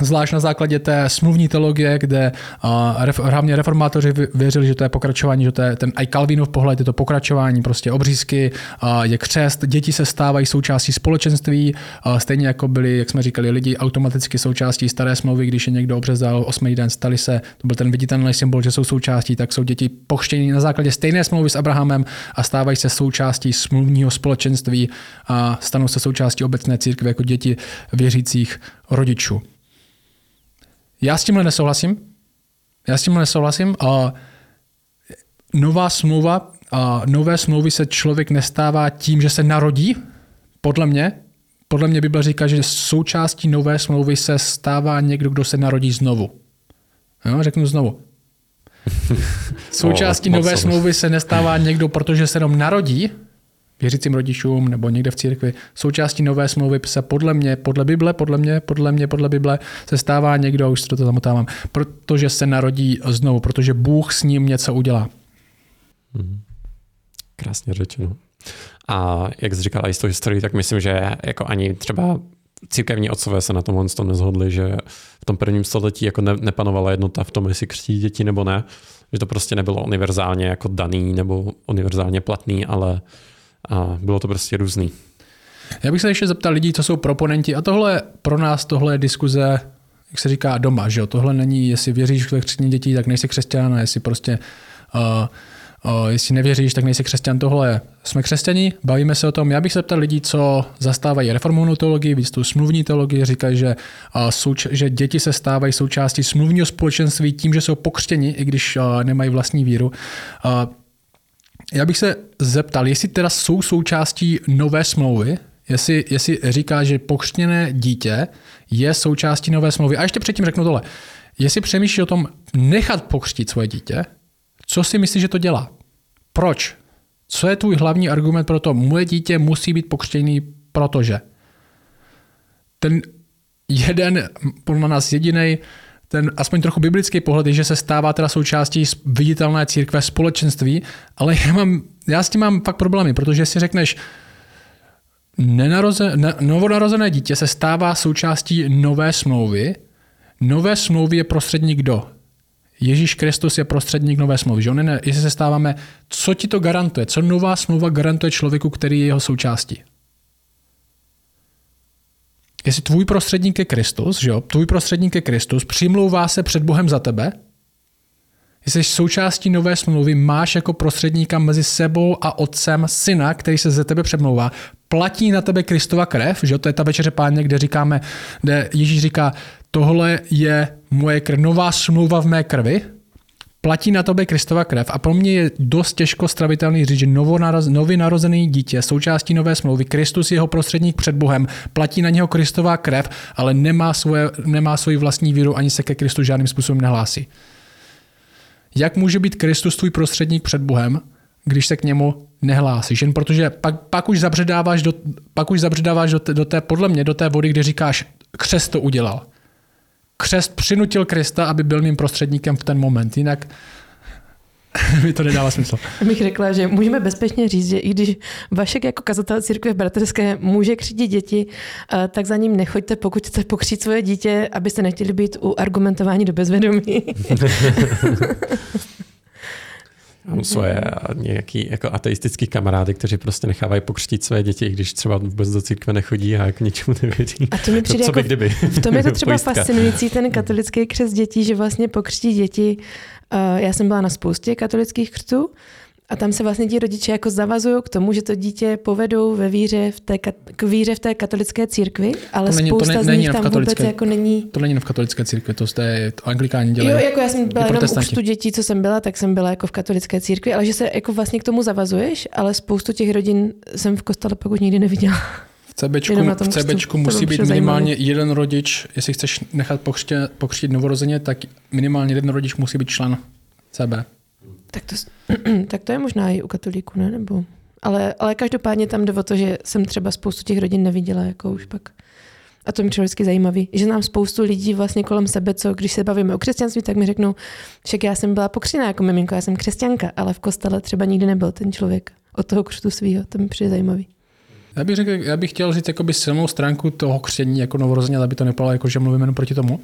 Zvlášť na základě té smluvní teologie, kde uh, hlavně reformátoři věřili, že to je pokračování, že to je ten i Calvinův pohled, je to pokračování, prostě obřízky, uh, je křest, děti se stávají součástí společenství, uh, stejně jako byli, jak jsme říkali, lidi automaticky součástí staré smlouvy, když je někdo obřezal osmý den, stali se, to byl ten viditelný symbol, že jsou součástí, tak jsou děti pochštění na základě stejné smlouvy s Abrahamem a stávají se součástí smluvního společenství a stanou se součástí obecné církve jako děti věřících rodičů. Já s tímhle nesouhlasím. Já s tímhle nesouhlasím. A nová smlouva, a nové smlouvy se člověk nestává tím, že se narodí, podle mě. Podle mě Bible říká, že součástí nové smlouvy se stává někdo, kdo se narodí znovu. Jo, řeknu znovu. Součástí nové smlouvy se nestává někdo, protože se jenom narodí, věřícím rodičům nebo někde v církvi. Součástí nové smlouvy se podle mě, podle Bible, podle mě, podle mě, podle Bible se stává někdo, už to zamotávám, protože se narodí znovu, protože Bůh s ním něco udělá. Mhm. Krásně řečeno. A jak jsi říkala i z toho historii, tak myslím, že jako ani třeba církevní otcové se na tomhle tom nezhodli, že v tom prvním století jako ne, nepanovala jednota v tom, jestli křtí děti nebo ne, že to prostě nebylo univerzálně jako daný nebo univerzálně platný, ale a bylo to prostě různý. Já bych se ještě zeptal lidí, co jsou proponenti a tohle pro nás tohle je diskuze, jak se říká doma, že jo? Tohle není, jestli věříš v křesťaní dětí, tak nejsi křesťan, a jestli prostě uh, uh, jestli nevěříš, tak nejsi křesťan. Tohle jsme křesťani, bavíme se o tom. Já bych se zeptal lidí, co zastávají reformovanou teologii, víc tu smluvní teologii, říkají, že, uh, souč- že děti se stávají součástí smluvního společenství tím, že jsou pokřtěni, i když uh, nemají vlastní víru. Uh, já bych se zeptal, jestli teda jsou součástí nové smlouvy, jestli, jestli říká, že pokřtěné dítě je součástí nové smlouvy. A ještě předtím řeknu tohle. Jestli přemýšlíš o tom nechat pokřtít svoje dítě, co si myslíš, že to dělá? Proč? Co je tvůj hlavní argument pro to, moje dítě musí být pokřtěný, protože ten jeden, podle nás jediný ten aspoň trochu biblický pohled je, že se stává teda součástí viditelné církve společenství, ale já, mám, já s tím mám fakt problémy, protože si řekneš, nenaroze, ne, novonarozené dítě se stává součástí nové smlouvy. Nové smlouvy je prostředník kdo? Ježíš Kristus je prostředník nové smlouvy. Že on ne, jestli se stáváme, co ti to garantuje? Co nová smlouva garantuje člověku, který je jeho součástí? Jestli tvůj prostředník je Kristus, že jo, tvůj prostředník je Kristus, přimlouvá se před Bohem za tebe, Jsi součástí nové smlouvy, máš jako prostředníka mezi sebou a otcem syna, který se ze tebe přemlouvá. Platí na tebe Kristova krev, že to je ta večeře páně, kde říkáme, kde Ježíš říká, tohle je moje krev, nová smlouva v mé krvi, platí na tobě Kristova krev a pro mě je dost těžko stravitelný říct, že nový narozený dítě, součástí nové smlouvy, Kristus je jeho prostředník před Bohem, platí na něho Kristová krev, ale nemá, svoje, nemá svoji vlastní víru ani se ke Kristu žádným způsobem nehlásí. Jak může být Kristus tvůj prostředník před Bohem, když se k němu nehlásíš? Jen protože pak, pak už zabředáváš, do, pak už zabředáváš do, do té, podle mě, do té vody, kde říkáš, křest to udělal. Křest přinutil Krista, aby byl mým prostředníkem v ten moment. Jinak mi to nedává smysl. Bych řekla, že můžeme bezpečně říct, že i když Vašek jako kazatel církve bratrské může křít děti, eh, tak za ním nechoďte, pokud chcete pokřít svoje dítě, abyste nechtěli být u argumentování do bezvědomí. Mám svoje nějaký jako ateistický kamarády, kteří prostě nechávají pokřtít své děti, když třeba vůbec do církve nechodí a jako ničemu nevěří. A to mi přijde to, jako, kdyby. V tom je to třeba fascinující, ten katolický křest dětí, že vlastně pokřtí děti. Uh, já jsem byla na spoustě katolických křtů a tam se vlastně ti rodiče jako zavazují k tomu, že to dítě povedou ve víře v té, k víře v té katolické církvi, ale to není, spousta to ne, z nich tam vůbec jako není. To není v katolické církvi, to jste to anglikáni dělají. Jo, jako já jsem byla jenom u dětí, co jsem byla, tak jsem byla jako v katolické církvi, ale že se jako vlastně k tomu zavazuješ, ale spoustu těch rodin jsem v kostele pak už nikdy neviděla. V CBčku, v CBčku musí být minimálně zajímavé. jeden rodič, jestli chceš nechat pokřtít novorozeně, tak minimálně jeden rodič musí být člen CB. Tak to, tak to je možná i u katolíků, ne? Nebo, ale, ale každopádně tam jde o to, že jsem třeba spoustu těch rodin neviděla, jako už pak. A to mi přijde vždycky zajímavý, že znám spoustu lidí vlastně kolem sebe, co když se bavíme o křesťanství, tak mi řeknou, však já jsem byla pokřená jako miminko, já jsem křesťanka, ale v kostele třeba nikdy nebyl ten člověk od toho křtu svého. To mi přijde zajímavý. Já bych, řekl, já bych chtěl říct jakoby silnou stránku toho křtění jako novorozeně, aby to nepadlo jako, že mluvíme jenom proti tomu.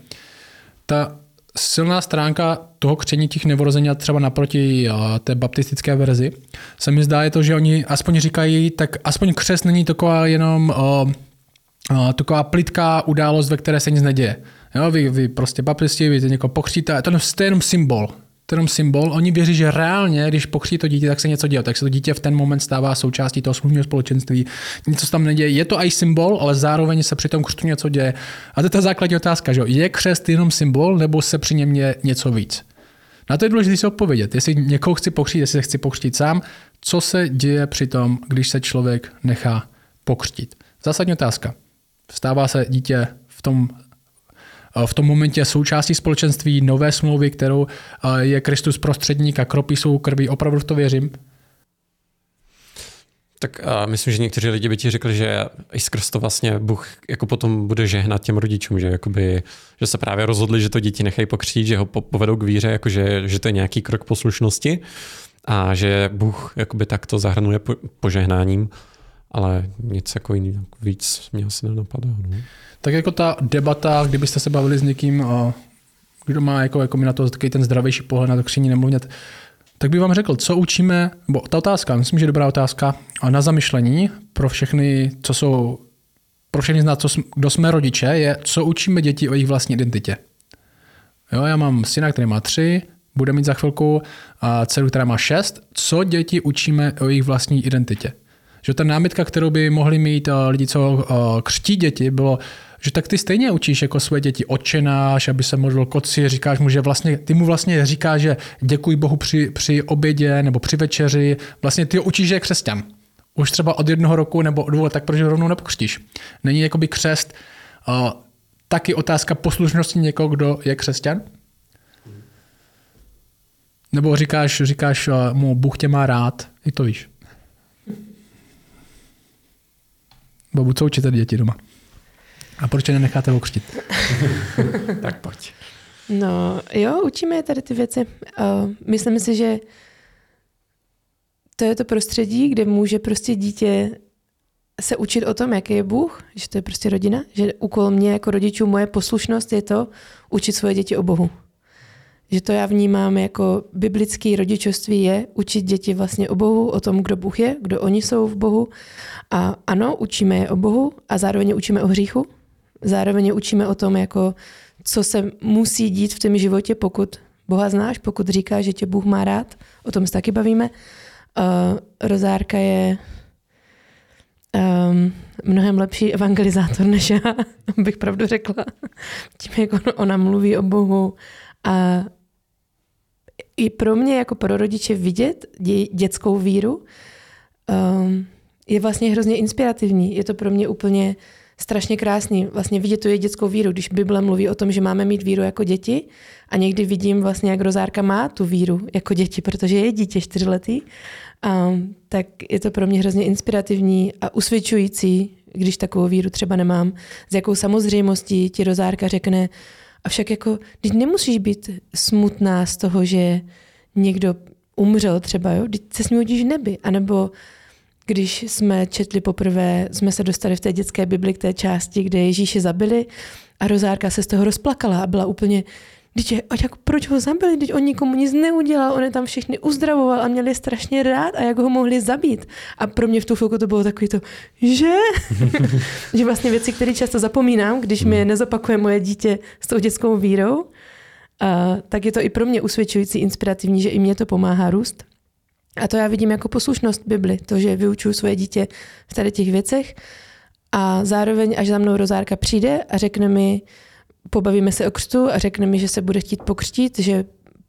Ta silná stránka toho křtění těch nevorození třeba naproti té baptistické verzi se mi zdá je to, že oni aspoň říkají, tak aspoň křest není taková jenom uh, uh, taková plitká událost, ve které se nic neděje. Jo, vy, vy prostě baptisti, vy někoho pokříte, to je jenom symbol jenom symbol. Oni věří, že reálně, když pokří to dítě, tak se něco děje. Tak se to dítě v ten moment stává součástí toho smluvního společenství. Něco se tam neděje. Je to i symbol, ale zároveň se při tom křtu něco děje. A to je ta základní otázka, že je křest jenom symbol, nebo se při něm je něco víc? Na to je důležité si odpovědět. Jestli někoho chci pokřtít, jestli se chci pokřtít sám, co se děje při tom, když se člověk nechá pokřtít? Zásadní otázka. Stává se dítě v tom v tom momentě součástí společenství nové smlouvy, kterou je Kristus prostředník a kropí svou krví. Opravdu v to věřím. Tak a myslím, že někteří lidi by ti řekli, že i skrz to vlastně Bůh jako potom bude žehnat těm rodičům, že, jakoby, že se právě rozhodli, že to děti nechají pokřtít, že ho povedou k víře, jakože, že to je nějaký krok poslušnosti a že Bůh jakoby takto zahrnuje požehnáním, ale nic jako jiný, víc mě asi nenapadá. No tak jako ta debata, kdybyste se bavili s někým, kdo má jako, jako mi na to takový ten zdravější pohled na to kření nemluvnět, tak bych vám řekl, co učíme, bo ta otázka, myslím, že dobrá otázka, a na zamyšlení pro všechny, co jsou, pro všechny z nás, co, kdo jsme rodiče, je, co učíme děti o jejich vlastní identitě. Jo, já mám syna, který má tři, bude mít za chvilku a dceru, která má šest. Co děti učíme o jejich vlastní identitě? Že ta námitka, kterou by mohli mít lidi, co křtí děti, bylo, že tak ty stejně učíš jako své děti, odčenáš, aby se modlil koci, říkáš mu, že vlastně, ty mu vlastně říkáš, že děkuji Bohu při, při obědě nebo při večeři, vlastně ty ho učíš, že je křesťan. Už třeba od jednoho roku nebo od dvou tak proč rovnou nepokřtíš. Není jakoby křest uh, taky otázka poslušnosti někoho, kdo je křesťan? Nebo říkáš, říkáš mu, Bůh tě má rád, i to víš. Babu, co učíte děti doma? A proč je nenecháte okřtit? tak pojď. No jo, učíme je tady ty věci. Uh, myslím si, že to je to prostředí, kde může prostě dítě se učit o tom, jaký je Bůh, že to je prostě rodina, že úkol mě jako rodičů, moje poslušnost je to učit svoje děti o Bohu. Že to já vnímám jako biblické rodičovství je učit děti vlastně o Bohu, o tom, kdo Bůh je, kdo oni jsou v Bohu. A ano, učíme je o Bohu a zároveň učíme o hříchu, Zároveň učíme o tom, jako, co se musí dít v tom životě, pokud Boha znáš, pokud říkáš, že tě Bůh má rád, o tom se taky bavíme. Uh, rozárka je um, mnohem lepší evangelizátor než já, bych pravdu řekla. Tím, jak ona mluví o Bohu a i pro mě jako pro rodiče vidět dě, dětskou víru um, je vlastně hrozně inspirativní. Je to pro mě úplně strašně krásný. Vlastně vidět tu dětskou víru, když Bible mluví o tom, že máme mít víru jako děti a někdy vidím vlastně, jak Rozárka má tu víru jako děti, protože je dítě čtyřletý, um, tak je to pro mě hrozně inspirativní a usvědčující, když takovou víru třeba nemám, s jakou samozřejmostí ti Rozárka řekne, Avšak jako, když nemusíš být smutná z toho, že někdo umřel třeba, jo? Když se s ním nebi, anebo když jsme četli poprvé, jsme se dostali v té dětské Bibli k té části, kde Ježíše zabili a Rozárka se z toho rozplakala a byla úplně Teď je, jak, proč ho zabili? Teď on nikomu nic neudělal, on je tam všechny uzdravoval a měli strašně rád a jak ho mohli zabít. A pro mě v tu chvilku to bylo takový to, že? že vlastně věci, které často zapomínám, když mi hmm. nezopakuje moje dítě s tou dětskou vírou, a, tak je to i pro mě usvědčující, inspirativní, že i mě to pomáhá růst. A to já vidím jako poslušnost Bibli, to, že vyučuju svoje dítě v tady těch věcech. A zároveň, až za mnou rozárka přijde a řekne mi, pobavíme se o křtu a řekne mi, že se bude chtít pokřtít, že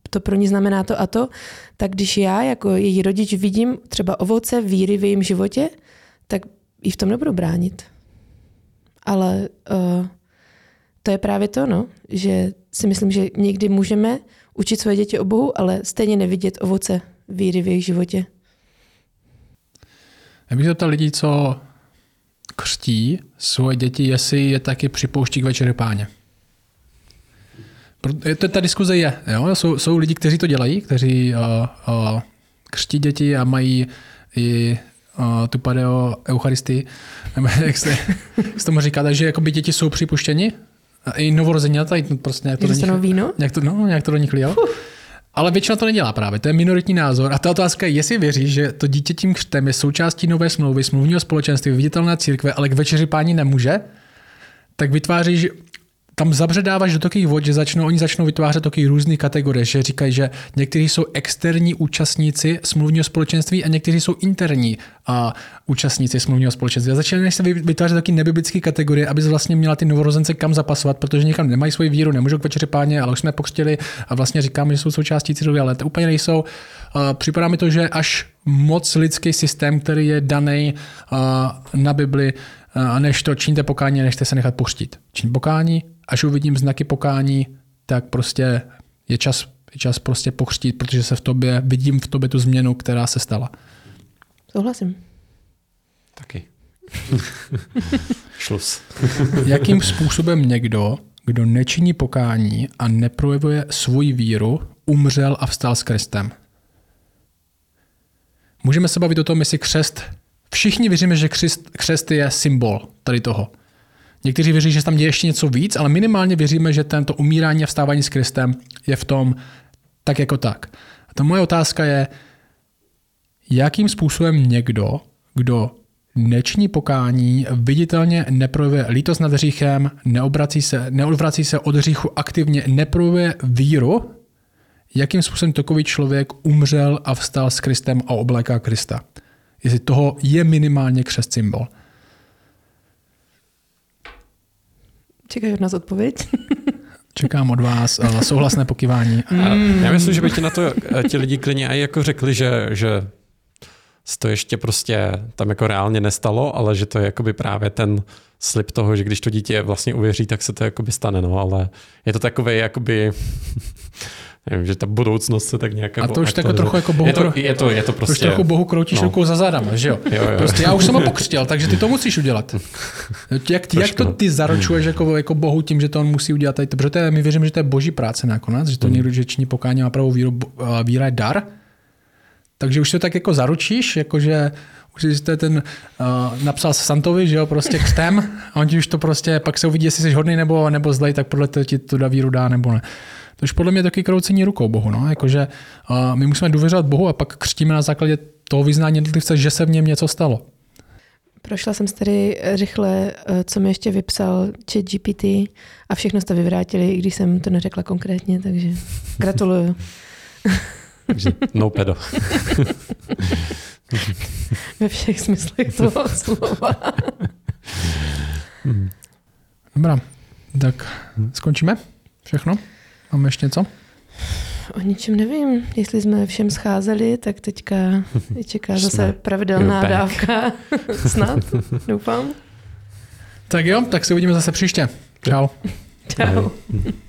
to pro ní znamená to a to, tak když já jako její rodič vidím třeba ovoce víry v jejím životě, tak ji v tom nebudu bránit. Ale uh, to je právě to, no, že si myslím, že někdy můžeme učit svoje děti o Bohu, ale stejně nevidět ovoce víry v jejich životě. Já bych zeptal lidí, co křtí svoje děti, jestli je taky připouští k večeře páně. To, ta diskuze je. Jo? Jsou, jsou lidi, kteří to dělají, kteří uh, uh, křtí děti a mají i uh, tu padeo eucharistii, nebo jak se, jak se tomu říká, takže jako by děti jsou připuštěni, i novorozeněta, prostě nějak to, do nich, víno? Nějak to, no, nějak to do nich lijel. Ale většina to nedělá právě, to je minoritní názor. A ta otázka je, jestli věříš, že to dítě tím křtem je součástí nové smlouvy, smluvního společenství, viditelné církve, ale k večeři páni nemůže, tak vytváříš tam zabředáváš do takových vod, že začnou, oni začnou vytvářet takové různé kategorie, že říkají, že někteří jsou externí účastníci smluvního společenství a někteří jsou interní a účastníci smluvního společenství. A začínají se vytvářet taky nebiblické kategorie, aby vlastně měla ty novorozence kam zapasovat, protože někam nemají svoji víru, nemůžou k večeři páně, ale už jsme pokřtili a vlastně říkáme, že jsou součástí církve, ale to úplně nejsou. Připadá mi to, že až moc lidský systém, který je daný na Bibli, a než to činíte pokání, než se nechat poštit. Čin pokání, až uvidím znaky pokání, tak prostě je čas, je čas prostě pokřtít, protože se v tobě, vidím v tobě tu změnu, která se stala. Souhlasím. Taky. Šlus. Jakým způsobem někdo, kdo nečiní pokání a neprojevuje svoji víru, umřel a vstal s Kristem? Můžeme se bavit o tom, jestli křest Všichni věříme, že křest, křest je symbol tady toho. Někteří věří, že tam děje ještě něco víc, ale minimálně věříme, že tento umírání a vstávání s Kristem je v tom tak jako tak. A ta moje otázka je, jakým způsobem někdo, kdo nečiní pokání, viditelně neprojevuje lítost nad hříchem, neobrací se, neodvrací se od hříchu aktivně, neprojevuje víru, jakým způsobem takový člověk umřel a vstal s Kristem a obléká Krista jestli toho je minimálně křest symbol. Čekají od nás odpověď. Čekám od vás uh, souhlasné pokyvání. Mm. Já myslím, že by ti na to eh, ti lidi klidně i jako řekli, že, že to ještě prostě tam jako reálně nestalo, ale že to je jakoby právě ten slib toho, že když to dítě vlastně uvěří, tak se to jakoby stane, no, ale je to takové jakoby nevím, že ta budoucnost se tak nějak... A to už jako trochu jako bohu... Je to, je to, je to prostě... Už trochu bohu kroutíš no. rukou za zádama, že jo? jo, jo. Prostě já už jsem ho pokřtěl, takže ty to musíš udělat. Jak, Trošku, jak to no. ty zaručuješ jako, jako bohu tím, že to on musí udělat? Tady, protože to je, my věříme, že to je boží práce nakonec, že to hmm. někdo, že činí pokání má pravou víru, víra je dar. Takže už to tak jako zaručíš, jakože už jste ten uh, napsal Santovi, že jo, prostě křtem a on ti už to prostě, pak se uvidí, jestli jsi hodný nebo, nebo zlej, tak podle toho ti tu víru dá nebo ne. To už podle mě taky kroucení rukou Bohu. No? Jakože, uh, my musíme důvěřovat Bohu a pak křtíme na základě toho vyznání jednotlivce, že se v něm něco stalo. Prošla jsem si tady rychle, eh, co mi ještě vypsal chat GPT a všechno jste vyvrátili, i když jsem to neřekla konkrétně, takže gratuluju. Takže no pedo. Ve všech smyslech toho slova. Dobrá, tak skončíme? Všechno? Máme ještě něco? O ničem nevím. Jestli jsme všem scházeli, tak teďka je čeká zase pravidelná dávka. Snad, doufám. Tak jo, tak se uvidíme zase příště. Čau. Čau.